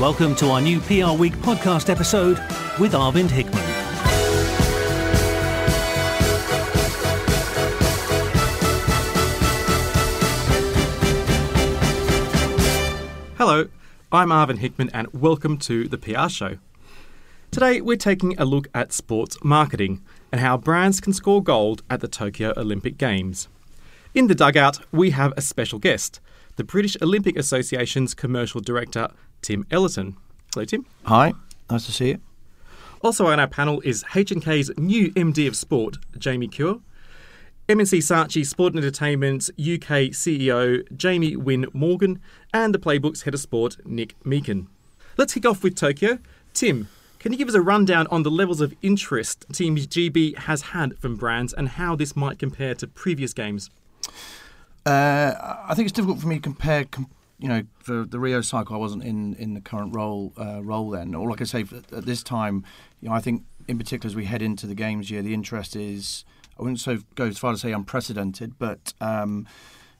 Welcome to our new PR Week podcast episode with Arvind Hickman. Hello, I'm Arvind Hickman, and welcome to the PR Show. Today, we're taking a look at sports marketing and how brands can score gold at the Tokyo Olympic Games. In the dugout, we have a special guest, the British Olympic Association's commercial director, Tim Ellerton. Hello, Tim. Hi, nice to see you. Also on our panel is H&K's new MD of Sport, Jamie Corr. M&C Saatchi Sport and Entertainment's UK CEO, Jamie Wynne Morgan, and the Playbook's head of sport, Nick Meakin. Let's kick off with Tokyo. Tim, can you give us a rundown on the levels of interest Team GB has had from brands and how this might compare to previous games? Uh, I think it's difficult for me to compare. Com- you know, for the Rio cycle, I wasn't in, in the current role uh, role then. All I say at this time, you know, I think in particular as we head into the games year, the interest is I wouldn't so go as far to say unprecedented, but um,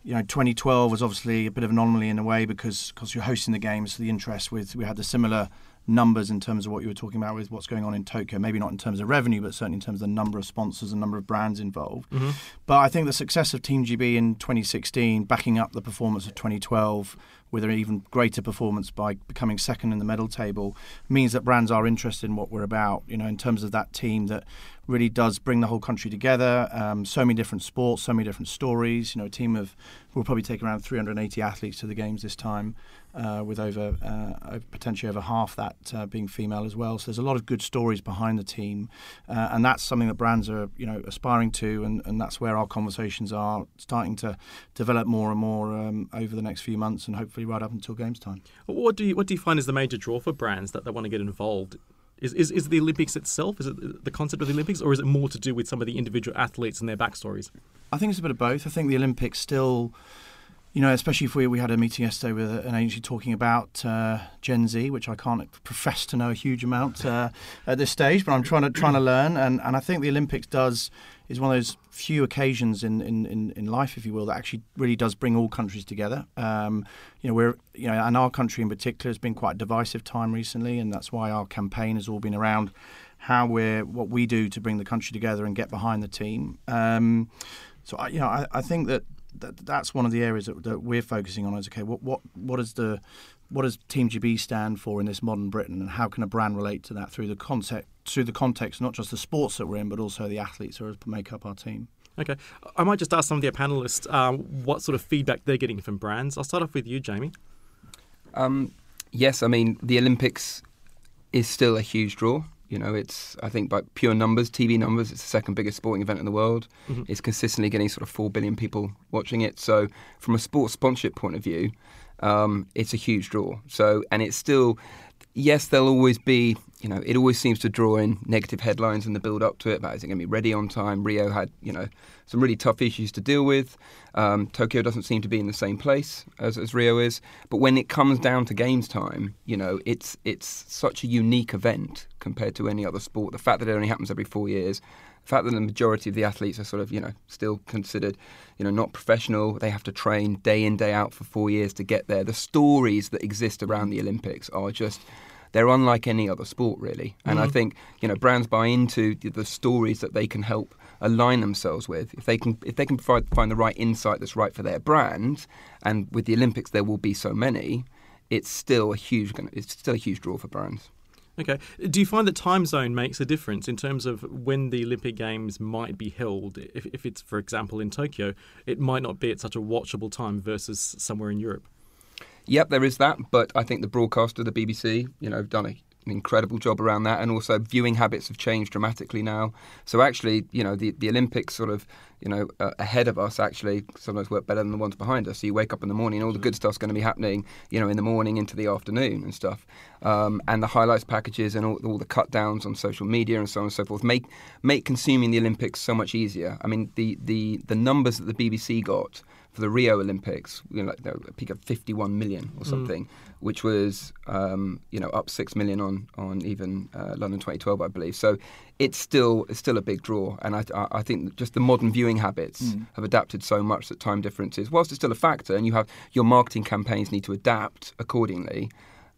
you know, 2012 was obviously a bit of an anomaly in a way because because you're hosting the games. So the interest with we had the similar numbers in terms of what you were talking about with what's going on in Tokyo. Maybe not in terms of revenue, but certainly in terms of the number of sponsors and number of brands involved. Mm-hmm. But I think the success of Team GB in 2016, backing up the performance of 2012 with an even greater performance by becoming second in the medal table, means that brands are interested in what we're about. You know, in terms of that team that really does bring the whole country together. Um, so many different sports, so many different stories. You know, a team of we'll probably take around 380 athletes to the games this time, uh, with over uh, potentially over half that uh, being female as well. So there's a lot of good stories behind the team, uh, and that's something that brands are you know aspiring to, and, and that's where our conversations are starting to develop more and more um, over the next few months, and hopefully right up until games time. What do you what do you find is the major draw for brands that, they want to get involved is, is, is the Olympics itself? Is it the concept of the Olympics, or is it more to do with some of the individual athletes and their backstories? I think it's a bit of both. I think the Olympics still, you know, especially if we, we had a meeting yesterday with an agency talking about uh, Gen Z, which I can't profess to know a huge amount uh, at this stage, but I'm trying to trying to learn. And, and I think the Olympics does is one of those few occasions in, in, in, in, life, if you will, that actually really does bring all countries together. Um, you know, we're you know, and our country in particular has been quite a divisive time recently, and that's why our campaign has all been around how we're what we do to bring the country together and get behind the team. Um, so I, you know, I, I think that that, that's one of the areas that, that we're focusing on. Is okay, what what what is the what does Team GB stand for in this modern Britain, and how can a brand relate to that through the concept, through the context, not just the sports that we're in, but also the athletes who make up our team. Okay, I might just ask some of the panelists um, what sort of feedback they're getting from brands. I'll start off with you, Jamie. Um, yes, I mean the Olympics is still a huge draw. You know, it's I think by pure numbers, TV numbers, it's the second biggest sporting event in the world. Mm-hmm. It's consistently getting sort of four billion people watching it. So, from a sports sponsorship point of view, um, it's a huge draw. So, and it's still yes, there'll always be, you know, it always seems to draw in negative headlines in the build up to it about is it going to be ready on time? Rio had, you know, some really tough issues to deal with. Um, Tokyo doesn't seem to be in the same place as, as Rio is. But when it comes down to games time, you know, it's it's such a unique event compared to any other sport. The fact that it only happens every four years, the fact that the majority of the athletes are sort of, you know, still considered, you know, not professional. They have to train day in, day out for four years to get there. The stories that exist around the Olympics are just they're unlike any other sport, really. And mm. I think you know brands buy into the stories that they can help align themselves with. If they can, if they can provide, find the right insight that's right for their brand, and with the Olympics there will be so many, it's still a huge, it's still a huge draw for brands. Okay. Do you find that time zone makes a difference in terms of when the Olympic Games might be held? If, if it's, for example, in Tokyo, it might not be at such a watchable time versus somewhere in Europe. Yep, there is that, but I think the broadcaster, the BBC, you know, have done a an incredible job around that, and also viewing habits have changed dramatically now. So actually, you know, the, the Olympics sort of, you know, uh, ahead of us actually sometimes work better than the ones behind us. So you wake up in the morning, and all the good stuff's going to be happening, you know, in the morning into the afternoon and stuff. Um, and the highlights packages and all, all, the cut downs on social media and so on and so forth make make consuming the Olympics so much easier. I mean, the the the numbers that the BBC got for the Rio Olympics, you know, like a peak of 51 million or mm. something, mm. which was um, you know up six million on on even uh, London 2012, I believe. So it's still it's still a big draw, and I, I think just the modern viewing habits mm. have adapted so much that time differences, whilst it's still a factor, and you have your marketing campaigns need to adapt accordingly.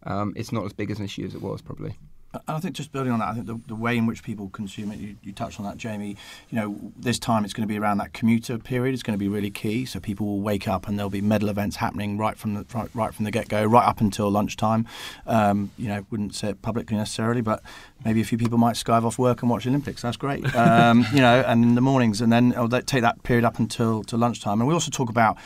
Um, it's not as big as an issue as it was probably. I think just building on that, I think the, the way in which people consume it, you, you, touched on that, Jamie. You know, this time it's going to be around that commuter period. It's going to be really key. So people will wake up and there'll be medal events happening right from the right, right from the get go, right up until lunchtime. Um, you know, wouldn't say it publicly necessarily, but maybe a few people might skive off work and watch Olympics. That's great. Um, you know, and in the mornings, and then oh, take that period up until to lunchtime. And we also talk about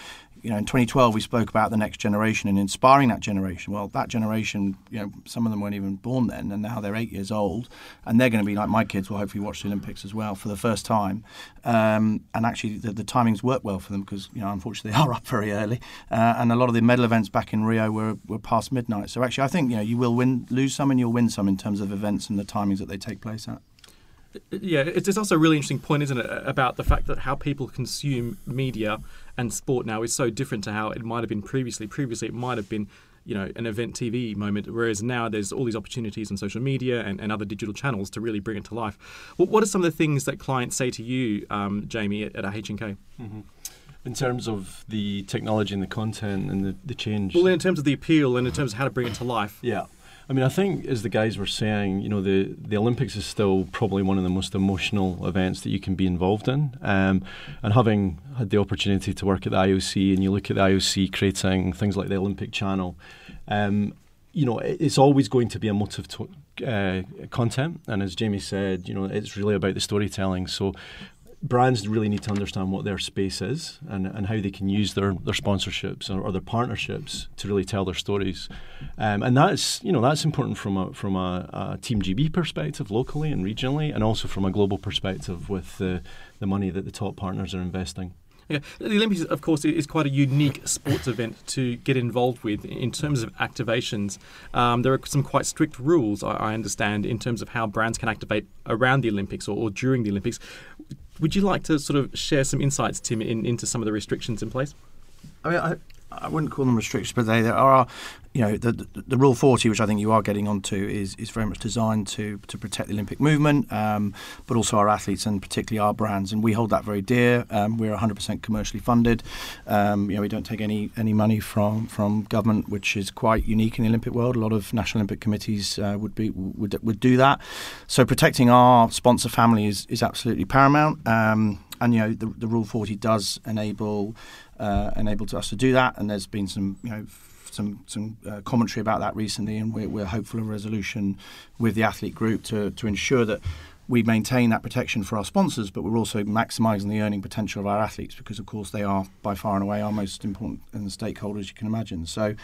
you know, in 2012 we spoke about the next generation and inspiring that generation. Well, that generation, you know, some of them weren't even born then, and now they're eight years old, and they're going to be like my kids will hopefully watch the Olympics as well for the first time. Um, and actually, the, the, timings work well for them because you know, unfortunately, they are up very early, uh, and a lot of the medal events back in Rio were, were past midnight. So actually, I think you know you will win, lose some, and you'll win some in terms of events and the timings that they take place at yeah, it's also a really interesting point, isn't it, about the fact that how people consume media and sport now is so different to how it might have been previously. Previously, it might have been you know an event TV moment, whereas now there's all these opportunities on social media and, and other digital channels to really bring it to life. What, what are some of the things that clients say to you, um, Jamie, at, at H&K? Mm-hmm. In terms of the technology and the content and the, the change? Well, in terms of the appeal and in terms of how to bring it to life. Yeah. I mean, I think as the guys were saying, you know, the the Olympics is still probably one of the most emotional events that you can be involved in. Um, and having had the opportunity to work at the IOC, and you look at the IOC creating things like the Olympic Channel, um, you know, it's always going to be a to, uh, content. And as Jamie said, you know, it's really about the storytelling. So brands really need to understand what their space is and, and how they can use their, their sponsorships or, or their partnerships to really tell their stories. Um, and that's you know that's important from a from a, a, Team GB perspective locally and regionally, and also from a global perspective with the, the money that the top partners are investing. Yeah, the Olympics, of course, is quite a unique sports event to get involved with in terms of activations. Um, there are some quite strict rules, I, understand, in terms of how brands can activate around the Olympics or, or during the Olympics. Would you like to sort of share some insights, Tim, in, into some of the restrictions in place? I mean, I, I wouldn't call them restrictions, but they, there are, you know, the, the, the, Rule 40, which I think you are getting onto, is, is very much designed to, to protect the Olympic movement, um, but also our athletes and particularly our brands. And we hold that very dear. Um, we're 100% commercially funded. Um, you know, we don't take any, any money from, from government, which is quite unique in the Olympic world. A lot of national Olympic committees uh, would be would, would do that. So protecting our sponsor family is, is absolutely paramount. Um, and you know the, the Rule 40 does enable uh, enabled us to do that. And there's been some, you know, some some uh, commentary about that recently, and we're, we're hopeful of resolution with the athlete group to to ensure that we maintain that protection for our sponsors, but we're also maximising the earning potential of our athletes because, of course, they are by far and away our most important and stakeholders you can imagine. So,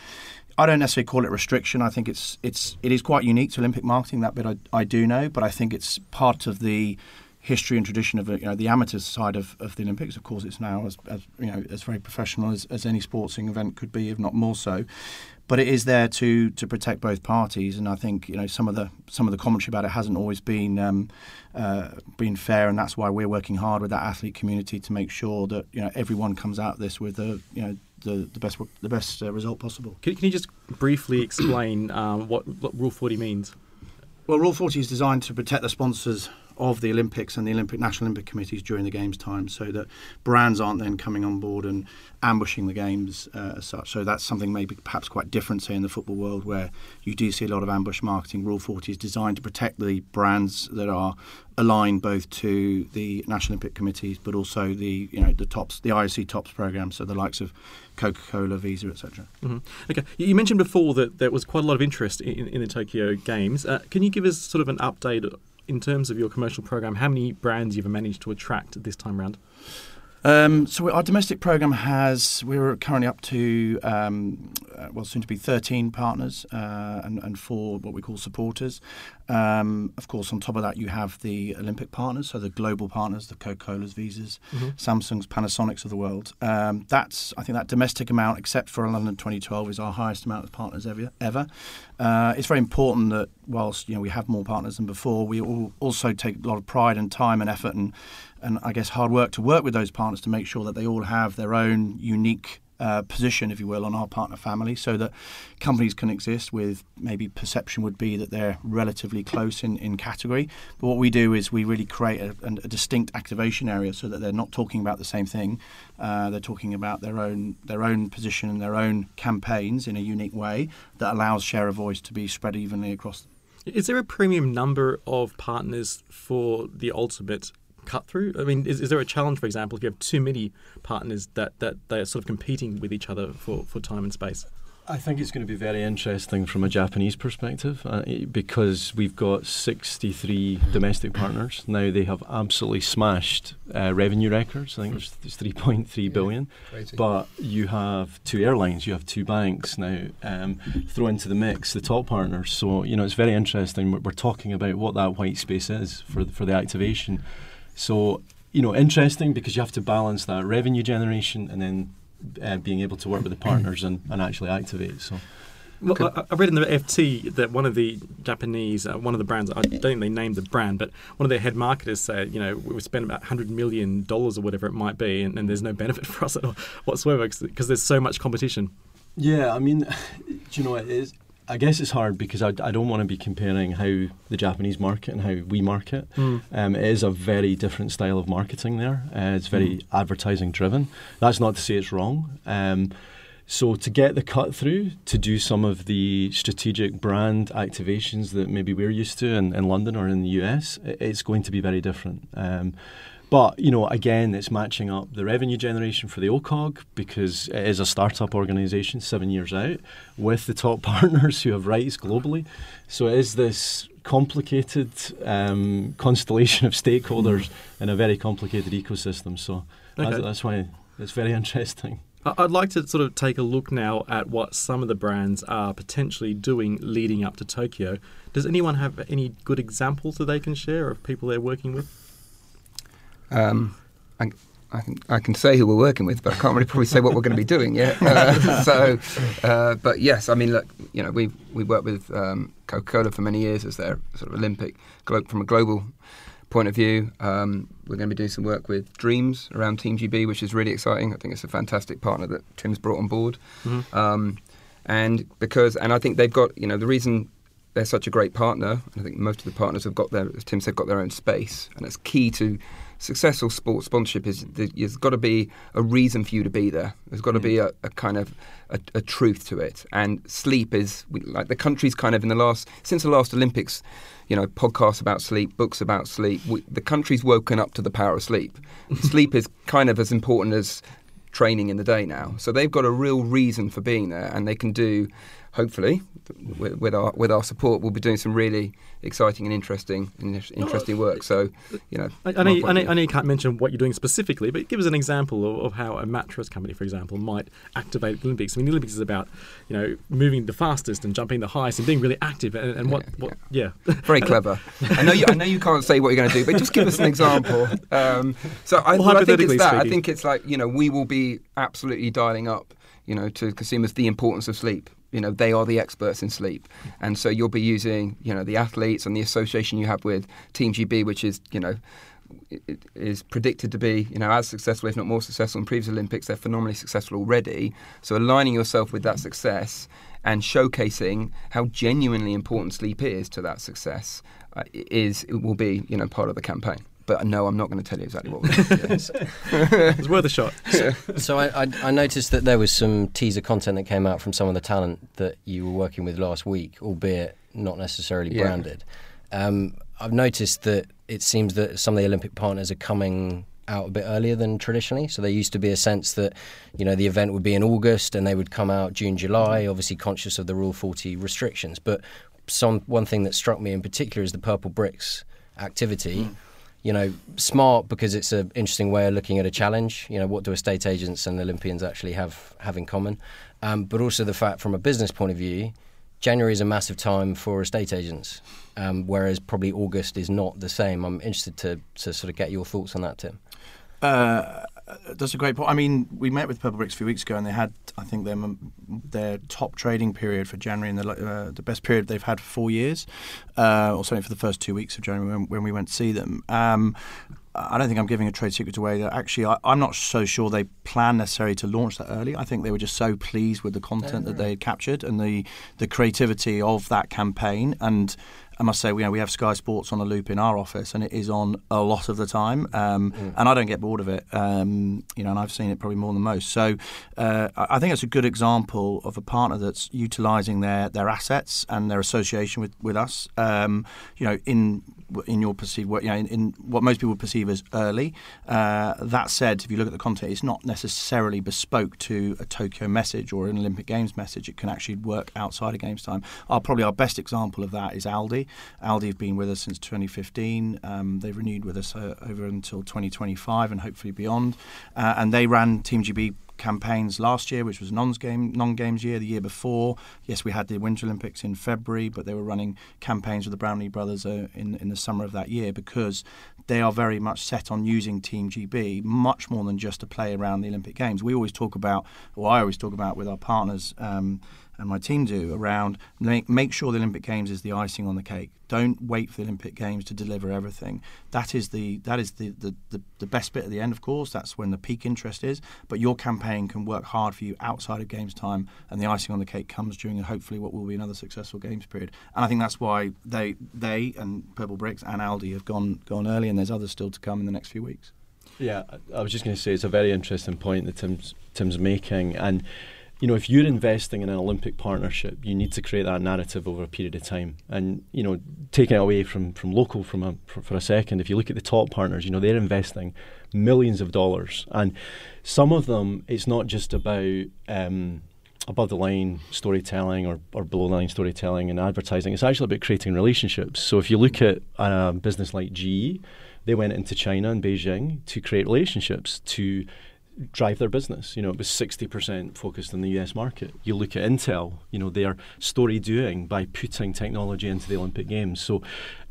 I don't necessarily call it restriction. I think it's it's it is quite unique to Olympic marketing. That bit I, I do know, but I think it's part of the history and tradition of you know the amateurs side of, of the Olympics. Of course, it's now as, as you know as very professional as, as any sporting event could be, if not more so. But it is there to to protect both parties, and I think you know some of the some of the commentary about it hasn't always been um, uh, been fair, and that's why we're working hard with that athlete community to make sure that you know everyone comes out of this with the you know the, the best the best uh, result possible. Can, can, you just briefly explain um, what, what Rule Forty means? Well, Rule 40 is designed to protect the sponsors of the Olympics and the Olympic National Olympic Committees during the games time, so that brands aren't then coming on board and ambushing the games uh, as such. So that's something maybe perhaps quite different, say in the football world, where you do see a lot of ambush marketing. Rule 40 is designed to protect the brands that are aligned both to the National Olympic Committees, but also the you know the tops, the IOC tops program, so the likes of Coca-Cola, Visa, etc. Mm-hmm. Okay, you mentioned before that there was quite a lot of interest in, in the Tokyo Games. Uh, can you give us sort of an update in terms of your commercial program, how many brands you've managed to attract this time around? Um, so our domestic program has we're currently up to um, uh, well soon to be 13 partners uh, and, and four what we call supporters. Um, of course, on top of that, you have the Olympic partners, so the global partners, the Coca-Colas, Visas, mm-hmm. Samsungs, Panasonics of the world. Um, that's I think that domestic amount, except for London 2012, is our highest amount of partners ever. ever. Uh, it's very important that whilst you know we have more partners than before, we also take a lot of pride and time and effort and and I guess hard work to work with those partners to make sure that they all have their own unique uh, position, if you will, on our partner family, so that companies can exist with maybe perception would be that they're relatively close in, in category. But what we do is we really create a, a distinct activation area so that they're not talking about the same thing. Uh, they're talking about their own their own position and their own campaigns in a unique way that allows share of voice to be spread evenly across. Is there a premium number of partners for the ultimate cut through? I mean, is, is there a challenge, for example, if you have too many partners that, that they are sort of competing with each other for, for time and space? I think it's going to be very interesting from a Japanese perspective uh, because we've got 63 domestic partners. Now they have absolutely smashed uh, revenue records. I think it's, it's 3.3 billion. Yeah, but you have two airlines, you have two banks now. Um, throw into the mix the top partners. So, you know, it's very interesting. We're, we're talking about what that white space is for, for the activation. So, you know, interesting because you have to balance that revenue generation and then uh, being able to work with the partners and, and actually activate. So. Well, I, I read in the FT that one of the Japanese, uh, one of the brands, I don't think they named the brand, but one of their head marketers said, you know, we spend about $100 million or whatever it might be, and, and there's no benefit for us at all whatsoever because there's so much competition. Yeah, I mean, do you know, it is, I guess it's hard because I, I don't want to be comparing how the Japanese market and how we market. Mm. Um, it is a very different style of marketing there. Uh, it's very mm. advertising driven. That's not to say it's wrong. Um, so to get the cut through, to do some of the strategic brand activations that maybe we're used to in, in London or in the US, it's going to be very different. Um, but, you know, again, it's matching up the revenue generation for the OCOG because it is a startup organisation seven years out with the top partners who have rights globally. So it is this complicated um, constellation of stakeholders in a very complicated ecosystem. So okay. that's, that's why it's very interesting. I'd like to sort of take a look now at what some of the brands are potentially doing leading up to Tokyo. Does anyone have any good examples that they can share of people they're working with? Um, I, I, can I can say who we're working with, but I can't really probably say what we're going to be doing yet. Uh, so, uh, but yes, I mean, look, you know, we we worked with um, Coca-Cola for many years as their sort of Olympic glo- from a global point of view. Um, we're going to be doing some work with Dreams around Team GB, which is really exciting. I think it's a fantastic partner that Tim's brought on board. Mm-hmm. Um, and because, and I think they've got, you know, the reason they're such a great partner, I think most of the partners have got their, as Tim said, got their own space, and it's key to successful sports sponsorship is there's got to be a reason for you to be there. There's got to be mm. a, a kind of a, a, truth to it. And sleep is like the country's kind of in the last since the last Olympics, you know, podcasts about sleep, books about sleep. We, the country's woken up to the power of sleep. sleep is kind of as important as training in the day now. So they've got a real reason for being there, and they can do, hopefully, with, with our with our support, we'll be doing some really exciting and interesting interesting work. So, you know, I, I, know, you, I, know, I, know, you can't mention what you're doing specifically, but give us an example of, of, how a mattress company, for example, might activate the Olympics. I mean, the Olympics is about you know moving the fastest and jumping the highest and being really active. And, and what, yeah, what, yeah. yeah. very clever. I know you, I know you can't say what you're going to do, but just give us an example. Um, so I, well, I think it's that. Speaking. I think it's like you know we will be absolutely dialing up you know, to consumers the importance of sleep you know they are the experts in sleep and so you'll be using you know the athletes and the association you have with team gb which is you know is predicted to be, you know, as successful, if not more successful in previous Olympics. They're phenomenally successful already. So aligning yourself with that success and showcasing how genuinely important sleep is to that success uh, is will be, you know, part of the campaign but no, I'm not going to tell you exactly what we're doing. it's worth a shot. So, so I, I, I, noticed that there was some teaser content that came out from some of the talent that you were working with last week, albeit not necessarily yeah. branded. Um, I've noticed that it seems that some of the Olympic partners are coming out a bit earlier than traditionally. So there used to be a sense that, you know, the event would be in August and they would come out June, July, obviously conscious of the Rule 40 restrictions. But some one thing that struck me in particular is the Purple Bricks activity. Mm you know, smart because it's an interesting way of looking at a challenge. You know, what do estate agents and Olympians actually have have in common? Um, but also the fact, from a business point of view, January is a massive time for estate agents, um, whereas probably August is not the same. I'm interested to to sort of get your thoughts on that, Tim. Uh, that's a great point. I mean, we met with Purple Bricks a few weeks ago, and they had, I think, their their top trading period for January and the uh, the best period they've had for four years, uh, or certainly for the first two weeks of January when, when we went to see them. Um, I don't think I'm giving a trade secret away. That actually, I, am not so sure they plan necessarily to launch that early. I think they were just so pleased with the content that they had captured and the the creativity of that campaign and I must say, you know, we have Sky Sports on a loop in our office, and it is on a lot of the time, um, mm. and I don't get bored of it. Um, you know, and I've seen it probably more than most. So uh, I think it's a good example of a partner that's utilising their their assets and their association with with us. Um, you know, in in your perceived you know, in, in, what most people perceive as early. Uh, that said, if you look at the content, it's not necessarily bespoke to a Tokyo message or an Olympic Games message. It can actually work outside of games time. Our probably our best example of that is Aldi. Aldi have been with us since 2015. Um, they've renewed with us uh, over until 2025 and hopefully beyond. Uh, and they ran Team GB campaigns last year, which was non-game non-games year. The year before, yes, we had the Winter Olympics in February, but they were running campaigns with the Brownlee brothers uh, in in the summer of that year because they are very much set on using Team GB much more than just to play around the Olympic Games. We always talk about, or I always talk about with our partners. Um, and my team do around make, make sure the Olympic Games is the icing on the cake. Don't wait for the Olympic Games to deliver everything. That is the that is the, the, the, the best bit at the end, of course. That's when the peak interest is. But your campaign can work hard for you outside of Games time, and the icing on the cake comes during hopefully what will be another successful Games period. And I think that's why they they and Purple Bricks and Aldi have gone gone early, and there's others still to come in the next few weeks. Yeah, I was just going to say it's a very interesting point that Tim's Tim's making, and you know, if you're investing in an Olympic partnership, you need to create that narrative over a period of time. And you know, taking it away from from local from a, for, for a second, if you look at the top partners, you know, they're investing millions of dollars, and some of them, it's not just about um, above the line storytelling or, or below the line storytelling and advertising. It's actually about creating relationships. So if you look at a business like GE, they went into China and Beijing to create relationships to drive their business. You know, it was 60% focused on the US market. You look at Intel, you know, they are story doing by putting technology into the Olympic Games. So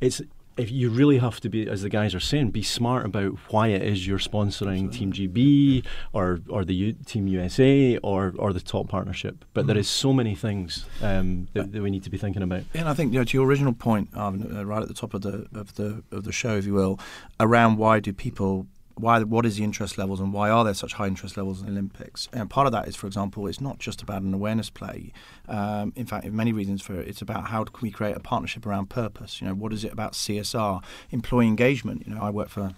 it's if you really have to be, as the guys are saying, be smart about why it is you're sponsoring. Team GB or or the U, Team USA or or the top partnership. But mm. there is so many things um, that, that, we need to be thinking about. And I think you know, to your original point, um, uh, right at the top of the of the of the show, if you will, around why do people why what is the interest levels and why are there such high interest levels in the Olympics? And part of that is, for example, it's not just about an awareness play. Um, in fact, many reasons for it, it's about how can we create a partnership around purpose. You know, what is it about CSR, employee engagement? You know, I work for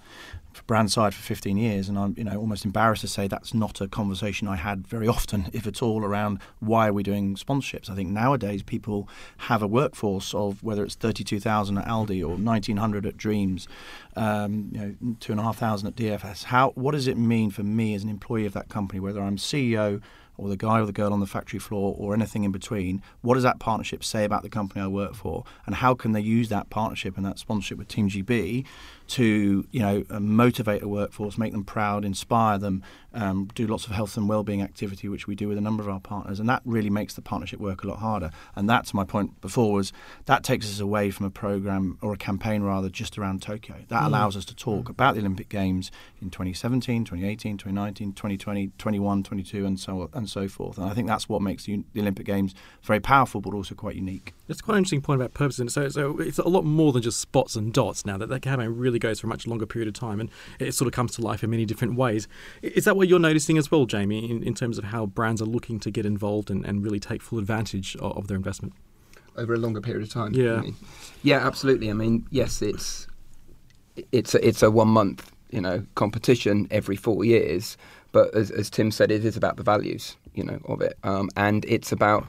for brand side for 15 years, and I'm you know almost embarrassed to say that's not a conversation I had very often, if at all, around why are we doing sponsorships. I think nowadays people have a workforce of whether it's 32,000 at Aldi or 1,900 at Dreams, um, you know, two and a half thousand at EFS, how what does it mean for me as an employee of that company, whether I'm CEO or the guy or the girl on the factory floor or anything in between, what does that partnership say about the company I work for, and how can they use that partnership and that sponsorship with Team GB to you know uh, motivate a workforce, make them proud, inspire them, um, do lots of health and well-being activity, which we do with a number of our partners, and that really makes the partnership work a lot harder. And that's my point before was that takes us away from a program or a campaign rather just around Tokyo. That mm. allows us to talk mm. about the Olympic Games in 2017, 2018, 2019, 2020, 21, 22, and so on and so forth. And I think that's what makes the, the Olympic Games very powerful, but also quite unique. It's quite an interesting point about purpose. So, so it's a lot more than just spots and dots now. That the campaign really goes for a much longer period of time, and it sort of comes to life in many different ways. Is that what you're noticing as well, Jamie, in, in terms of how brands are looking to get involved and, and really take full advantage of, of their investment? Over a longer period of time. Yeah. Yeah, absolutely. I mean, yes, it's it's a, it's a one month you know competition every four years, but as, as Tim said, it is about the values you know of it, um, and it's about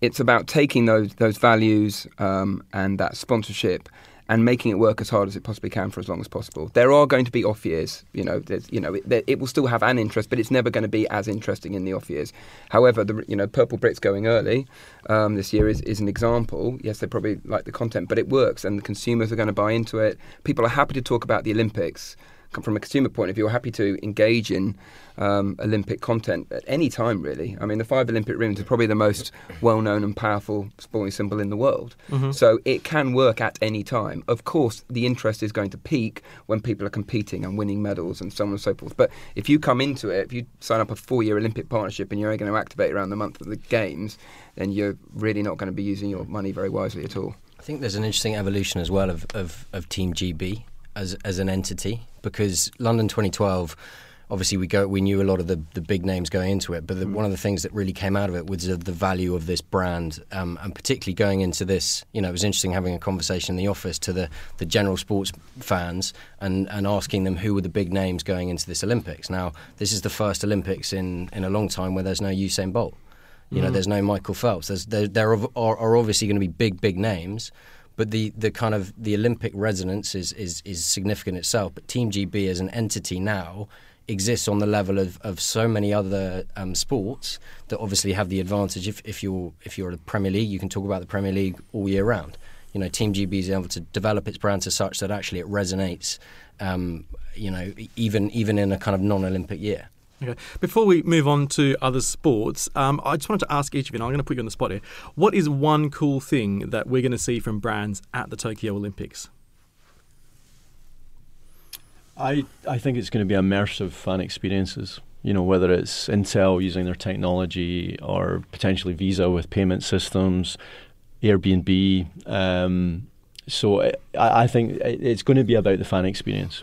it's about taking those those values um, and that sponsorship and making it work as hard as it possibly can for as long as possible. There are going to be off years, you know. you know, it, it, will still have an interest, but it's never going to be as interesting in the off years. However, the you know Purple Bricks going early um, this year is, is an example. Yes, they probably like the content, but it works, and the consumers are going to buy into it. People are happy to talk about the Olympics from a consumer point of view, are happy to engage in um, Olympic content at any time, really. I mean, the five Olympic rings are probably the most well known and powerful sporting symbol in the world. Mm-hmm. So it can work at any time. Of course, the interest is going to peak when people are competing and winning medals and so on and so forth. But if you come into it, if you sign up a four year Olympic partnership and you're only going to activate around the month of the Games, then you're really not going to be using your money very wisely at all. I think there's an interesting evolution as well of, of, of Team GB as as an entity because London 2012 obviously we go we knew a lot of the, the big names going into it but the, mm. one of the things that really came out of it was the, the value of this brand um, and particularly going into this you know it was interesting having a conversation in the office to the, the general sports fans and, and asking them who were the big names going into this Olympics now this is the first Olympics in, in a long time where there's no Usain Bolt you mm. know there's no Michael Phelps there's, there, there are, are obviously going to be big big names but the, the kind of the Olympic resonance is, is, is significant itself. But Team GB as an entity now exists on the level of, of so many other um, sports that obviously have the advantage. If, if you're if you're a Premier League, you can talk about the Premier League all year round. You know, Team GB is able to develop its brand to such that actually it resonates. Um, you know, even even in a kind of non-Olympic year. Okay. Before we move on to other sports, um, I just wanted to ask each of you, and I'm going to put you on the spot here. What is one cool thing that we're going to see from brands at the Tokyo Olympics? I, I think it's going to be immersive fan experiences. You know, whether it's Intel using their technology or potentially Visa with payment systems, Airbnb. Um, so I, I think it's going to be about the fan experience.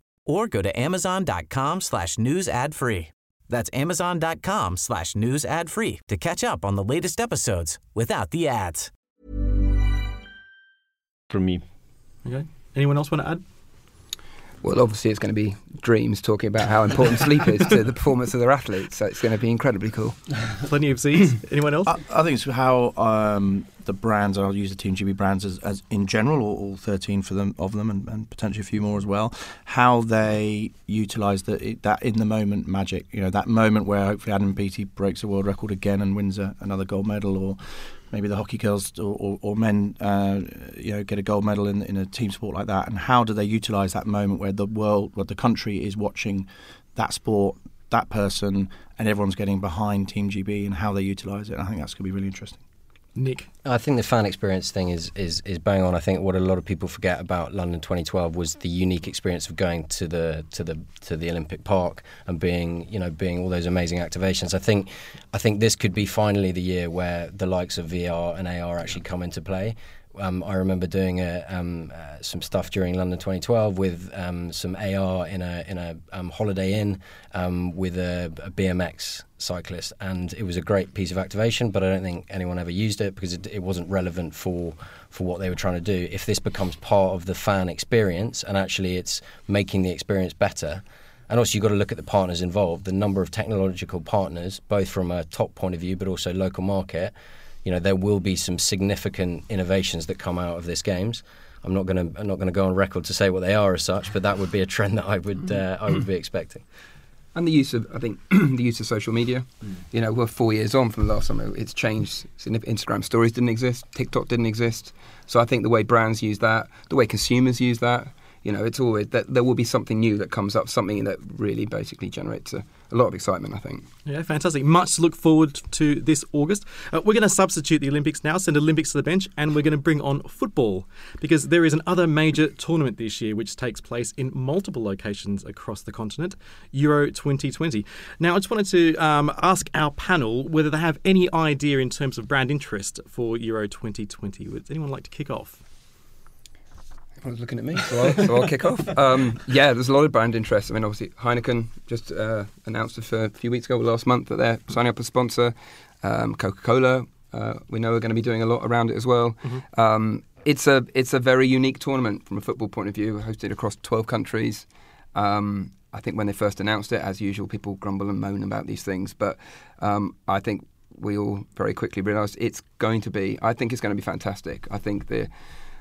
or go to amazon.com slash news ad free. That's amazon.com slash news ad free to catch up on the latest episodes without the ads. For me. Okay. Anyone else want to add? Well, obviously, it's going to be dreams talking about how important sleep is to the performance of their athletes. So it's going to be incredibly cool. Plenty of seats. Anyone else? I, I think it's how um, the brands, I'll use the Team GB brands as, as in general, all, all 13 for them of them, and, and, potentially a few more as well, how they utilise the, that in the moment magic. You know, that moment where hopefully Adam Peaty breaks a world record again and wins a, another gold medal, or maybe the hockey girls or, or, or men, uh, you know, get a gold medal in, in a team sport like that. And how do they utilise that moment where the world, where the country is watching that sport, that person, and everyone's getting behind Team GB and how they utilise it? And I think that's going to be really interesting. Nick. I think the fan experience thing is, is, is bang on. I think what a lot of people forget about London 2012 was the unique experience of going to the to the to the Olympic Park and being you know being all those amazing activations. I think I think this could be finally the year where the likes of VR and AR actually come into play. Um, I remember doing a, um, uh, some stuff during London 2012 with um, some AR in a in a um, Holiday Inn um, with a, a, BMX cyclist, and it was a great piece of activation. But I don't think anyone ever used it because it, it wasn't relevant for for what they were trying to do. If this becomes part of the fan experience and actually it's making the experience better. And also, you've got to look at the partners involved, the number of technological partners, both from a top point of view, but also local market you know there will be some significant innovations that come out of this games. I'm not going to I'm not going to go on record to say what they are as such, but that would be a trend that I would uh, I would be expecting. And the use of I think the use of social media. Mm. You know, we're four years on from the last time it's changed. Instagram stories didn't exist, TikTok didn't exist. So I think the way brands use that, the way consumers use that, you know, it's always that there will be something new that comes up, something that really basically generates a, a lot of excitement, I think. Yeah, fantastic. Much to look forward to this August. Uh, we're going to substitute the Olympics now, send Olympics to the bench, and we're going to bring on football because there is another major tournament this year which takes place in multiple locations across the continent, Euro 2020. Now, I just wanted to um, ask our panel whether they have any idea in terms of brand interest for Euro 2020. Would anyone like to kick off? Everyone's looking at me, so I'll, so I'll kick off. Um, yeah, there's a lot of brand interest. I mean, obviously, Heineken just uh, announced a few weeks ago, last month, that they're signing up as sponsor. Um, Coca Cola, uh, we know, we're going to be doing a lot around it as well. Mm-hmm. Um, it's a it's a very unique tournament from a football point of view, hosted across 12 countries. Um, I think when they first announced it, as usual, people grumble and moan about these things, but um, I think we all very quickly realised it's going to be. I think it's going to be fantastic. I think the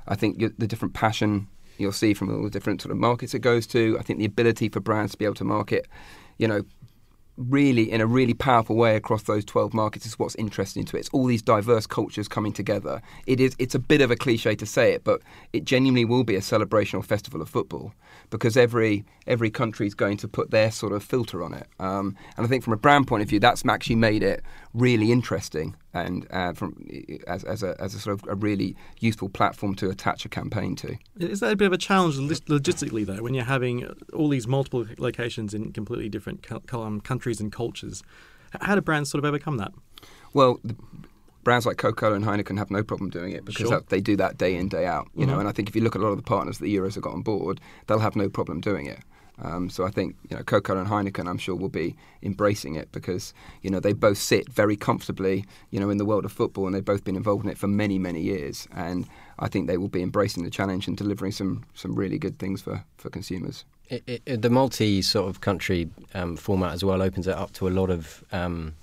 I think the different passion you'll see from all the different sort of markets it goes to. I think the ability for brands to be able to market, you know, really in a really powerful way across those 12 markets is what's interesting to it. It's all these diverse cultures coming together. It is it's a bit of a cliche to say it, but it genuinely will be a celebration or festival of football because every every country is going to put their sort of filter on it. Um, and I think from a brand point of view, that's actually made it really interesting and uh, from as, as, a, as a sort of a really useful platform to attach a campaign to. Is that a bit of a challenge logistically though, when you're having all these multiple locations in completely different um, countries and cultures? How do brands sort of overcome that? Well, brands like Coca-Cola and Heineken have no problem doing it because sure. they do that day in day out. You mm-hmm. know, and I think if you look at a lot of the partners that the Euros have got on board, they'll have no problem doing it. Um, so I think you know Coca-Cola and Heineken, I'm sure, will be embracing it because you know they both sit very comfortably, you know, in the world of football, and they've both been involved in it for many, many years. And I think they will be embracing the challenge and delivering some some really good things for for consumers. It, it, the multi sort of country um, format as well opens it up to a lot of um,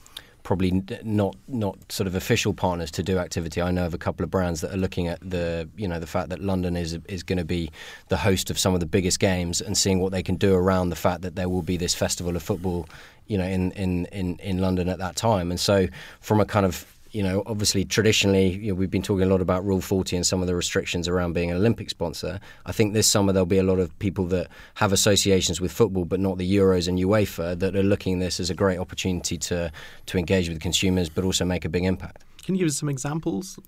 probably not not sort of official partners to do activity. I know of a couple of brands that are looking at the you know the fact that London is is going to be the host of some of the biggest games and seeing what they can do around the fact that there will be this festival of football, you know, in in in, in London at that time. And so from a kind of you know, obviously traditionally you know, we've been talking a lot about Rule 40 and some of the restrictions around being an Olympic sponsor. I think this summer there'll be a lot of people that have associations with football, but not the Euros and UEFA, that are looking at this as a great opportunity to to engage with consumers, but also make a big impact. Can you give us some examples?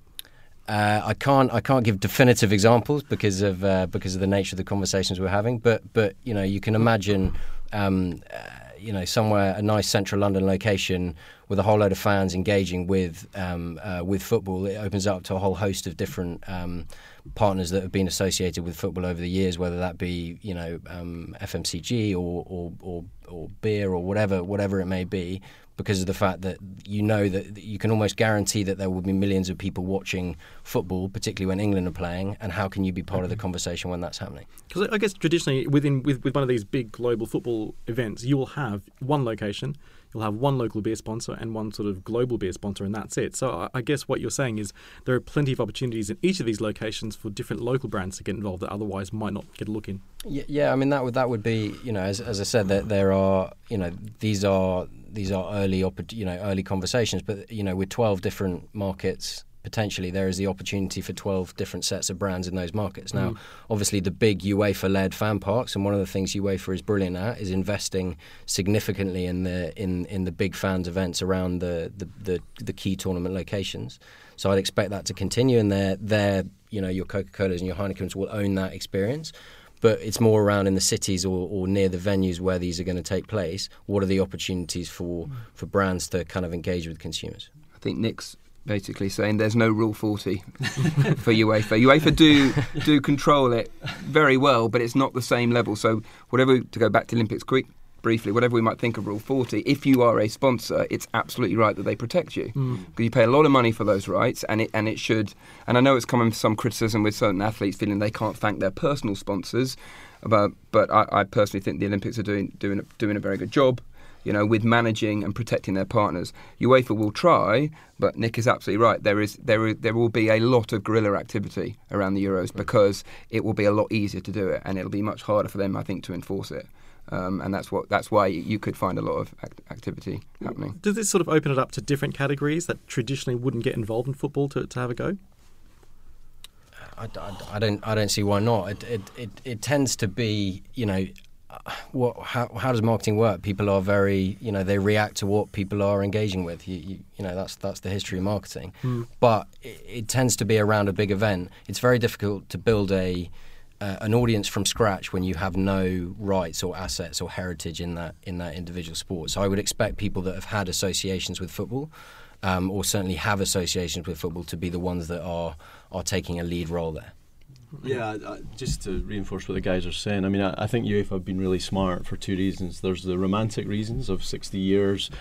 Uh, I can't I can't give definitive examples because of uh, because of the nature of the conversations we're having, but but you know you can imagine. Um, uh, you know, somewhere a nice central London location with a whole load of fans engaging with um, uh, with football, it opens up to a whole host of different um, partners that have been associated with football over the years, whether that be you know um, FMCG or, or, or or beer or whatever whatever it may be because of the fact that you know that you can almost guarantee that there will be millions of people watching football, particularly when England are playing. And how can you be part of the mm-hmm. conversation when that's happening? Because I guess traditionally, within with, with one of these big global football events, you will have one location you'll have one local beer sponsor and one sort of global beer sponsor, and that's it. So I guess what you're saying is there are plenty of opportunities in each of these locations for different local brands to get involved that otherwise might not get a look in. Yeah, yeah I mean that would that would be you know as, as I said that there are you know these are these are early you know early conversations, but you know with 12 different markets potentially there is the opportunity for 12 different sets of brands in those markets. Now, Mm. obviously, the big UEFA led fan parks, and one of the things UEFA is brilliant at is investing significantly in the in, in the big fans events around the, the, the, the key tournament locations. So I'd expect that to continue, and they're, they're you know, your Coca Colas and your Heinekens will own that experience. But it's more around in the cities or, or near the venues where these are going to take place. What are the opportunities for, for brands to kind of engage with consumers? I think Nick's basically saying there's no Rule 40 for UEFA. UEFA do do control it very well, but it's not the same level. So whatever to go back to Olympics quick briefly, whatever we might think of Rule 40, if you are a sponsor, it's absolutely right that they protect you Mm. because you pay a lot of money for those rights, and it and it should. And I know it's coming some criticism with certain athletes feeling they can't thank their personal sponsors, but but I, I personally think the Olympics are doing doing doing a very good job. You know, with managing and protecting their partners, UEFA will try, but Nick is absolutely right. There is there is, there will be a lot of guerrilla activity around the Euros because it will be a lot easier to do it, and it'll be much harder for them, I think, to enforce it. Um, and that's what that's why you could find a lot of act- activity happening. Does this sort of open it up to different categories that traditionally wouldn't get involved in football to, to have a go? I, I- I don't I don't see why not. It it, it, it tends to be you know. What, how, how does marketing work? People are very, you know, they react to what people are engaging with. You, you, you know, that's that's the history of marketing. Hmm. But it, it tends to be around a big event. It's very difficult to build a uh, an audience from scratch when you have no rights or assets or heritage in that in that individual sport. So I would expect people that have had associations with football, um, or certainly have associations with football, to be the ones that are are taking a lead role there. Yeah, just to reinforce what the guys are saying, I mean, I, I think UEFA have been really smart for two reasons. There's the romantic reasons of 60 years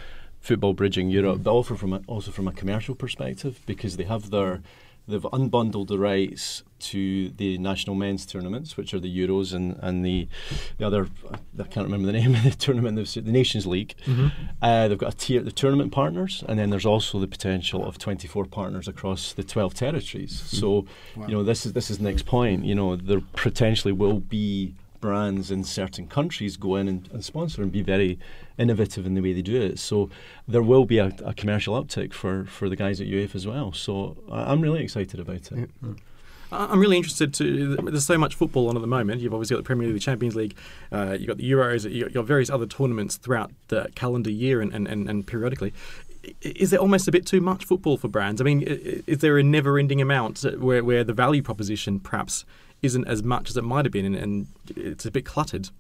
football bridging Europe, but also from a, also from a commercial perspective because they have their they've unbundled the rights to the national men's tournaments, which are the Euros and, and the the other I can't remember the name of the tournament, the, Nations League. Mhm. Uh, they've got a tier the tournament partners, and then there's also the potential of 24 partners across the 12 territories. So, Wow. you know, this is this is the next point. You know, there potentially will be brands in certain countries go in and, and sponsor and be very innovative in the way they do it. So there will be a, a commercial uptick for, for the guys at UEFA as well. So I'm really excited about it. I- I'm really interested to. There's so much football on at the moment. You've obviously got the Premier League, the Champions League, uh, you've got the Euros, you've got various other tournaments throughout the calendar year and, and, and, and periodically. Is there almost a bit too much football for brands? I mean, is there a never ending amount where, where the value proposition perhaps isn't as much as it might have been and, and it's a bit cluttered?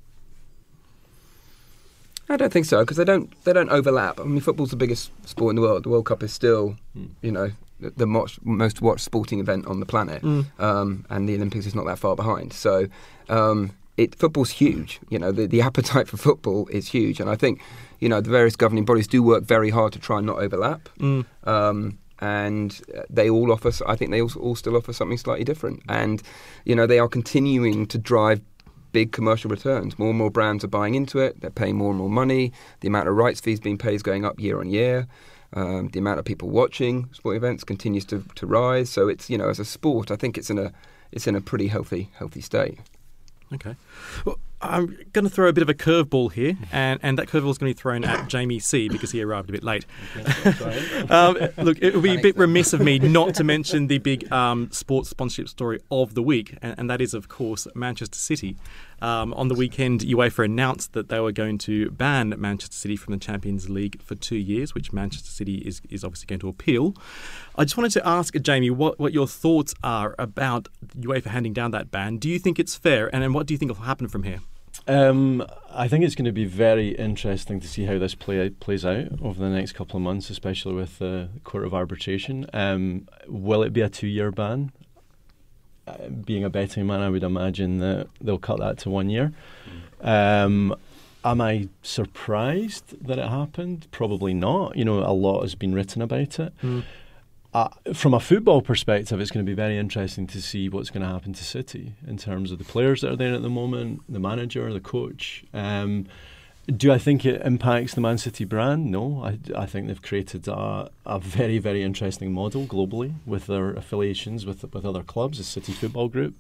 I don't think so because they don't they don't overlap. I mean, football's the biggest sport in the world. The World Cup is still, you know, the, most, most watched sporting event on the planet, Mm. um, and the Olympics is not that far behind. So, um, it football's huge. You know, the, the appetite for football is huge, and I think, you know, the various governing bodies do work very hard to try and not overlap. Mm. Um, and they all offer. I think they all, all still offer something slightly different. And you know, they are continuing to drive big commercial returns. More and more brands are buying into it. They're paying more and more money. The amount of rights fees being paid is going up year on year. Um, the amount of people watching sport events continues to, to rise. So it's you know, as a sport, I think it's in a it's in a pretty healthy healthy state. Okay. Well, I'm going to throw a bit of a curveball here, and, and that curveball is going to be thrown at Jamie C because he arrived a bit late. um, look, it would be a bit remiss of me not to mention the big um, sports sponsorship story of the week, and, and that is, of course, Manchester City. Um, on the weekend, UEFA announced that they were going to ban Manchester City from the Champions League for two years, which Manchester City is, is obviously going to appeal. I just wanted to ask Jamie what, what your thoughts are about UEFA handing down that ban. Do you think it's fair, and, and what do you think will happen from here? Um, I think it's going to be very interesting to see how this play plays out over the next couple of months, especially with the Court of Arbitration. Um, will it be a two-year ban? Being a betting man, I would imagine that they'll cut that to one year. Um, am I surprised that it happened? Probably not. You know, a lot has been written about it. Mm. Uh, from a football perspective, it's going to be very interesting to see what's going to happen to City in terms of the players that are there at the moment, the manager, the coach. Um, do I think it impacts the Man City brand? No. I, I think they've created a, a very, very interesting model globally with their affiliations with with other clubs, the City Football Group.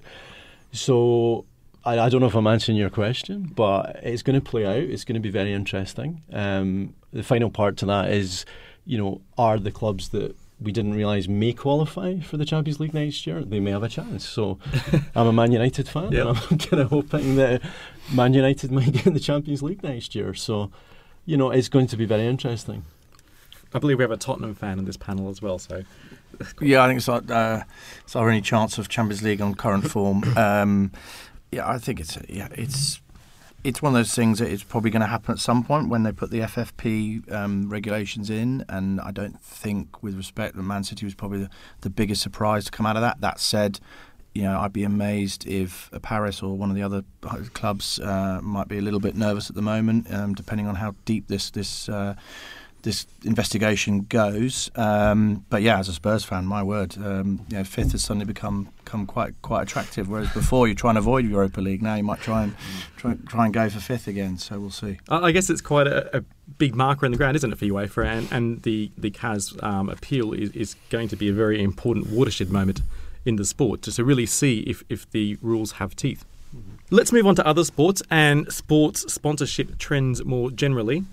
So I, I don't know if I'm answering your question, but it's going to play out. It's going to be very interesting. Um, the final part to that is, you know, are the clubs that we didn't realise may qualify for the Champions League next year, they may have a chance. So I'm a Man United fan, Yep. and I'm kind of hoping that Man United might get in the Champions League next year. So, you know, it's going to be very interesting. I believe we have a Tottenham fan on this panel as well. So Yeah, I think it's, our- uh, it's our only chance of Champions League on current form. Um, yeah, I think it's yeah, it's it's one of those things that it's probably going to happen at some point when they put the FFP um, regulations in, and I don't think, with respect, that Man City was probably the, the biggest surprise to come out of that. That said. You know, I'd be amazed if uh, Paris or one of the other uh, clubs uh, might be a little bit nervous at the moment, um, depending on how deep this this uh, this investigation goes. Um, but yeah, as a Spurs fan, my word, um, you know, fifth has suddenly become become quite quite attractive. Whereas before you try and avoid Europa League, now you might try and try, try and go for fifth again. So we'll see. I I guess it's quite a, a big marker in the ground, isn't it, for UEFA? And, and the the CAS um, appeal is, is going to be a very important watershed moment in the sport to, to really see if, if the rules have teeth. Let's move on to other sports and sports sponsorship trends more generally.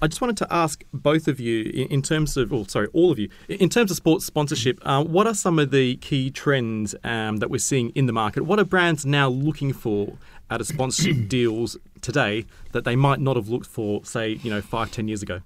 I just wanted to ask both of you, in, terms of, oh, sorry, all of you, in in terms of sports sponsorship, uh, what are some of the key trends um, that we're seeing in the market? What are brands now looking for out of sponsorship deals today that they might not have looked for, say, you know, five, ten years ago?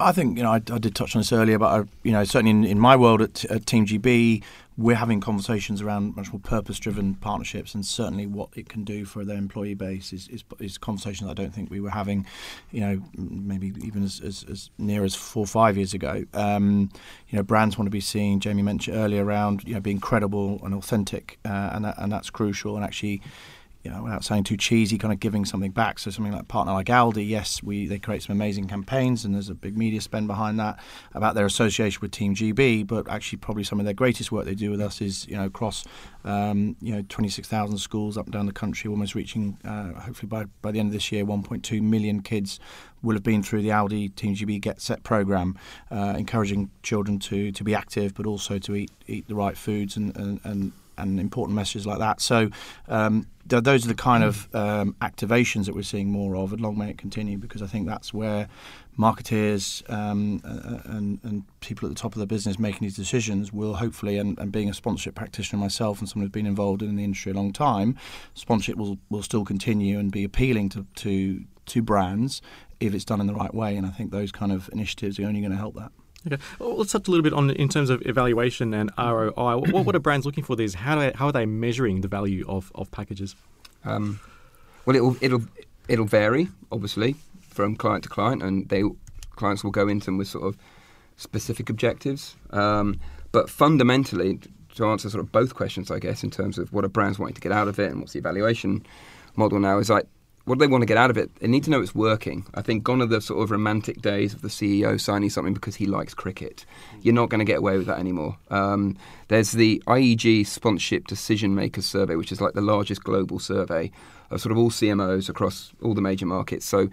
I think you know I, I did touch on this earlier, but I, you know certainly in, in my world at, at Team GB, we're having conversations around much more purpose-driven partnerships, and certainly what it can do for their employee base is is, is conversations I don't think we were having, you know, maybe even as, as, as near as four or five years ago. Um, you know, brands want to be seen. Jamie mentioned earlier around you know being credible and authentic, uh, and that, and that's crucial. And actually you know, without sounding too cheesy, kind of giving something back. So something like partner like Aldi, yes, we they create some amazing campaigns, and there's a big media spend behind that about their association with Team GB. But actually, probably some of their greatest work they do with us is you know across um, you know 26,000 schools up and down the country, almost reaching uh, hopefully by by the end of this year 1.2 million kids will have been through the Aldi Team GB Get Set program, uh, encouraging children to to be active, but also to eat eat the right foods and and, and and important messages like that. So um, th- those are the kind of um, activations that we're seeing more of, and long may it continue, because I think that's where marketeers um, and, and people at the top of the business making these decisions will hopefully, and, and being a sponsorship practitioner myself and someone who's been involved in the industry a long time, sponsorship will, will still continue and be appealing to, to, to brands if it's done in the right way. And I think those kind of initiatives are only going to help that. Okay, well, let's touch a little bit on in terms of evaluation and ROI. What, what are brands looking for? These how do they, how are they measuring the value of, of packages? Um, well, it'll it'll it'll vary obviously from client to client, and they clients will go into them with sort of specific objectives. Um, but fundamentally, to answer sort of both questions, I guess in terms of what are brands wanting to get out of it and what's the evaluation model now is like what do they want to get out of it? They need to know it's working. I think gone are the sort of romantic days of the CEO signing something because he likes cricket. You're not going to get away with that anymore. Um, there's the IEG Sponsorship Decision Makers Survey, which is like the largest global survey of sort of all CMOs across all the major markets. So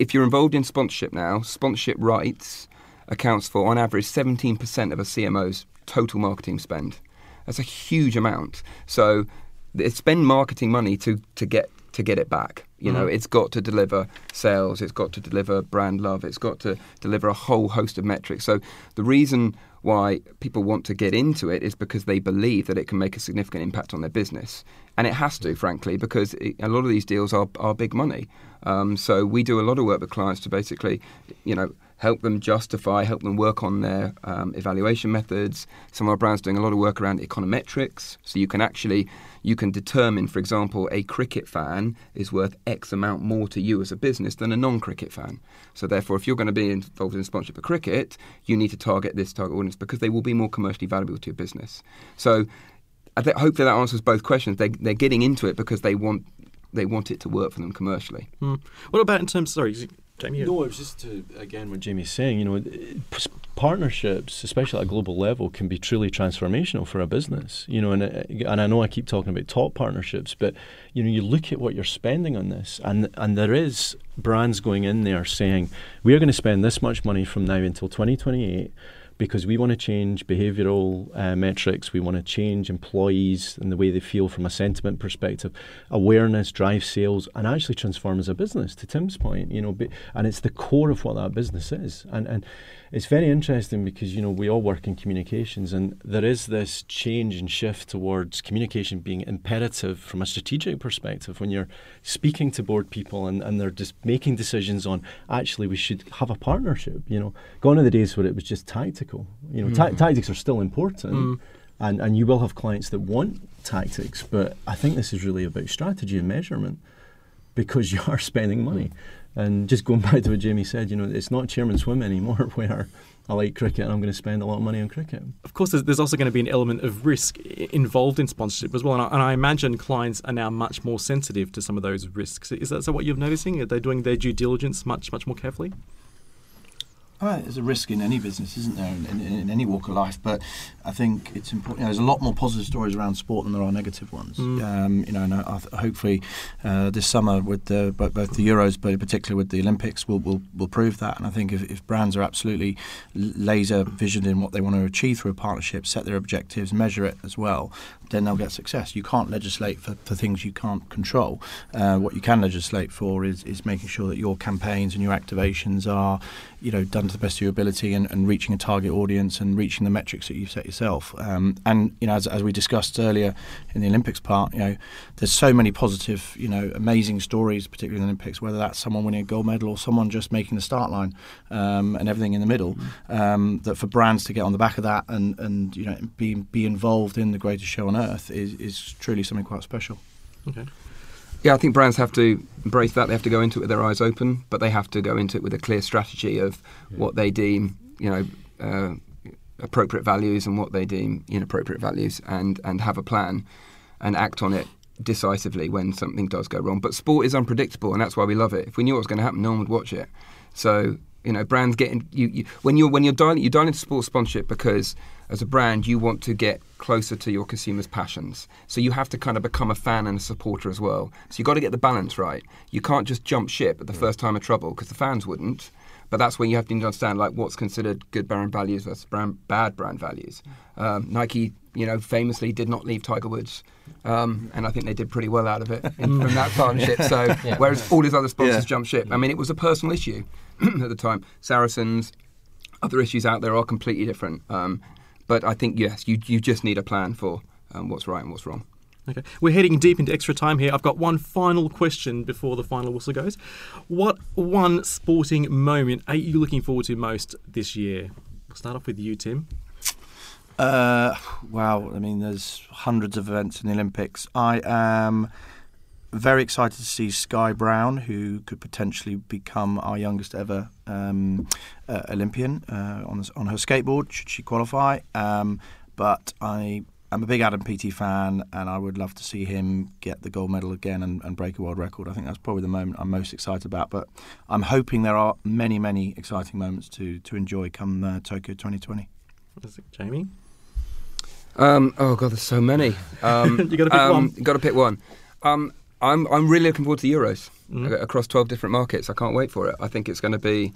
if you're involved in sponsorship now, sponsorship rights accounts for, on average, 17% of a CMO's total marketing spend. That's a huge amount. So they spend marketing money to, to get to get it back. You know, Mhm. it's got to deliver sales, it's got to deliver brand love, it's got to deliver a whole host of metrics. So the reason why people want to get into it is because they believe that it can make a significant impact on their business. And it has to, frankly, because it, a lot of these deals are, are big money. Um, so we do a lot of work with clients to basically, you know, help them justify, help them work on their um, evaluation methods. Some of our brands doing a lot of work around econometrics, so you can actually you can determine, for example, a cricket fan is worth X amount more to you as a business than a non-cricket fan. So therefore, if you're going to be involved in sponsorship of cricket, you need to target this target audience because they will be more commercially valuable to your business. So I think hopefully that answers both questions. They, they're getting into it because they want they want it to work for them commercially. Hmm. What about in terms? Sorry, Jamie. No, it was just to again what Jamie's saying. You know, p- partnerships, especially at a global level, can be truly transformational for a business. You know, and uh, and I know I keep talking about top partnerships, but you know, you look at what you're spending on this, and and there is brands going in there saying we are going to spend this much money from now until 2028. Because we want to change behavioural uh, metrics. We want to change employees and the way they feel from a sentiment perspective. Awareness drive sales and actually transform as a business. To Tim's point, you know, and it's the core of what that business is. And and it's very interesting because you know we all work in communications, and there is this change and shift towards communication being imperative from a strategic perspective. When you're speaking to board people and, and they're just making decisions on actually we should have a partnership. You know, gone are the days where it was just tactical. You know, mm. ta- tactics are still important. Mm. And, and you will have clients that want tactics, but I think this is really about strategy and measurement because you are spending money. And just going back to what Jamie said, you know, it's not chairman swim anymore where I like cricket and I'm going to spend a lot of money on cricket. Of course, there's also going to be an element of risk involved in sponsorship as well. And I, imagine clients are now much more sensitive to some of those risks. Is that so what you're noticing? Are they doing their due diligence much, much more carefully? Right, there's a risk in any business, isn't there, in, in, in, any walk of life? But I think it's important. You know, there's a lot more positive stories around sport than there are negative ones. Mm. Um, you know, and uh, hopefully uh, this summer with the, both the Euros, but particularly with the Olympics, will will will prove that. And I think if, if brands are absolutely laser visioned in what they want to achieve through a partnership, set their objectives, measure it as well, then they'll get success. You can't legislate for, for things you can't control. Uh, what you can legislate for is, is making sure that your campaigns and your activations are, you know, done to the best of your ability and, and reaching a target audience and reaching the metrics that you've set yourself. Um, and you know, as, as we discussed earlier in the Olympics part, you know, there's so many positive, you know, amazing stories, particularly in the Olympics, whether that's someone winning a gold medal or someone just making the start line um, and everything in the middle. Um, that for brands to get on the back of that and and you know be be involved in the greatest show on earth is, is truly something quite special. Okay. Yeah, I think brands have to embrace that. They have to go into it with their eyes open, but they have to go into it with a clear strategy of yeah. what they deem, you know, uh, appropriate values and what they deem inappropriate values, and and have a plan and act on it decisively when something does go wrong. But sport is unpredictable, and that's why we love it. If we knew what was going to happen, no one would watch it. So you know, brands getting you, you when you're when you're dialing you dial into sports sponsorship because as a brand you want to get closer to your consumers' passions. So you have to kind of become a fan and a supporter as well. So you've got to get the balance right. You can't just jump ship at the first time of trouble because the fans wouldn't. But that's when you have to understand like what's considered good brand values versus brand, bad brand values. Um, Nike, you know, famously did not leave Tiger Woods, um, and I think they did pretty well out of it in, from that partnership. So yeah. whereas all his other sponsors yeah. jumped ship, I mean, it was a personal issue at the time. Saracens, other issues out there are completely different. Um, but I think yes, you you just need a plan for um, what's right and what's wrong. Okay, we're heading deep into extra time here. I've got one final question before the final whistle goes. What one sporting moment are you looking forward to most this year? We'll start off with you, Tim. Uh, wow, I mean, there's hundreds of events in the Olympics. I am very excited to see Sky Brown, who could potentially become our youngest ever um, uh, Olympian uh, on on her skateboard should she qualify. Um, but I am a big Adam Peaty fan, and I would love to see him get the gold medal again and, and, break a world record. I think that's probably the moment I'm most excited about. But I'm hoping there are many, many exciting moments to to enjoy come uh, Tokyo 2020. Jamie? Um, oh god, there's so many. Um, you got to pick um, one. Got to pick one. Um, I'm I'm really looking forward to Euros mm. across 12 different markets. I can't wait for it. I think it's going to be.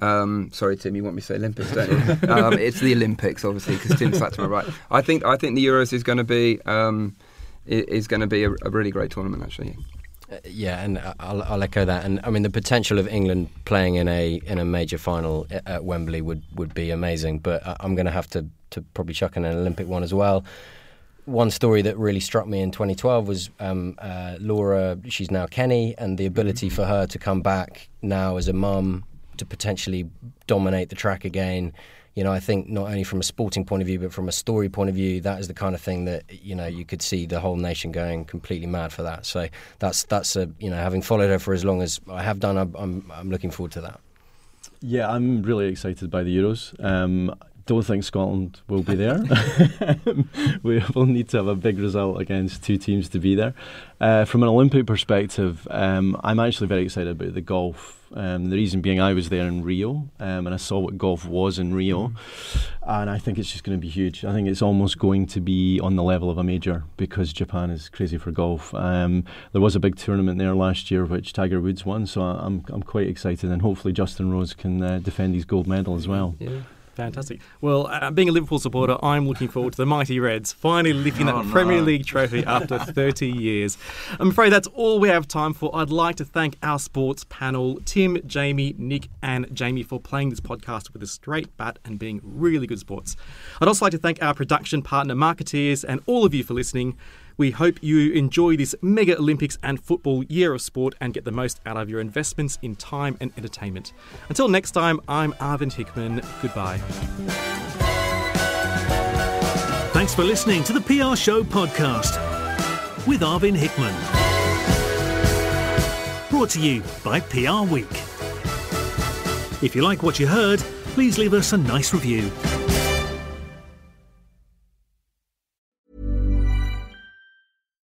Um, sorry, Tim, you want me to say Olympics, don't you? um, it's the Olympics, obviously, because Tim sat to my right. I think I think the Euros is going to be um, is going to be a, a, really great tournament, actually. Uh, yeah, and I'll, I'll, echo that. And I mean, the potential of England playing in a in a major final at Wembley would, would be amazing. But I'm going to have to to probably chuck in an Olympic one as well one story that really struck me in 2012 was um, uh, Laura, she's now Kenny, and the ability mm-hmm. for her to come back now as a mum to potentially dominate the track again. You know, I think not only from a sporting point of view, but from a story point of view, that is the kind of thing that you know you could see the whole nation going completely mad for that. So that's that's a you know having followed her for as long as I have done, I'm I'm, I'm looking forward to that. Yeah, I'm really excited by the Euros. Um, don't think Scotland will be there. we will need to have a big result against two teams to be there. Uh, from an Olympic perspective, um, I'm actually very excited about the golf. Um, the reason being, I was there in Rio um, and I saw what golf was in Rio, mm. and I think it's just going to be huge. I think it's almost going to be on the level of a major because Japan is crazy for golf. Um, there was a big tournament there last year which Tiger Woods won, so I'm I'm quite excited, and hopefully Justin Rose can uh, defend his gold medal as well. Yeah. Fantastic. Well, uh, being a Liverpool supporter, I'm looking forward to the mighty Reds finally lifting Oh, that no. Premier League trophy after 30 years. I'm afraid that's all we have time for. I'd like to thank our sports panel, Tim, Jamie, Nick, and Jamie, for playing this podcast with a straight bat and being really good sports. I'd also like to thank our production partner, Marketeers, and all of you for listening. We hope you enjoy this mega Olympics and football year of sport and get the most out of your investments in time and entertainment. Until next time, I'm Arvind Hickman. Goodbye. Thanks for listening to the PR Show podcast with Arvind Hickman. Brought to you by PR Week. If you like what you heard, please leave us a nice review.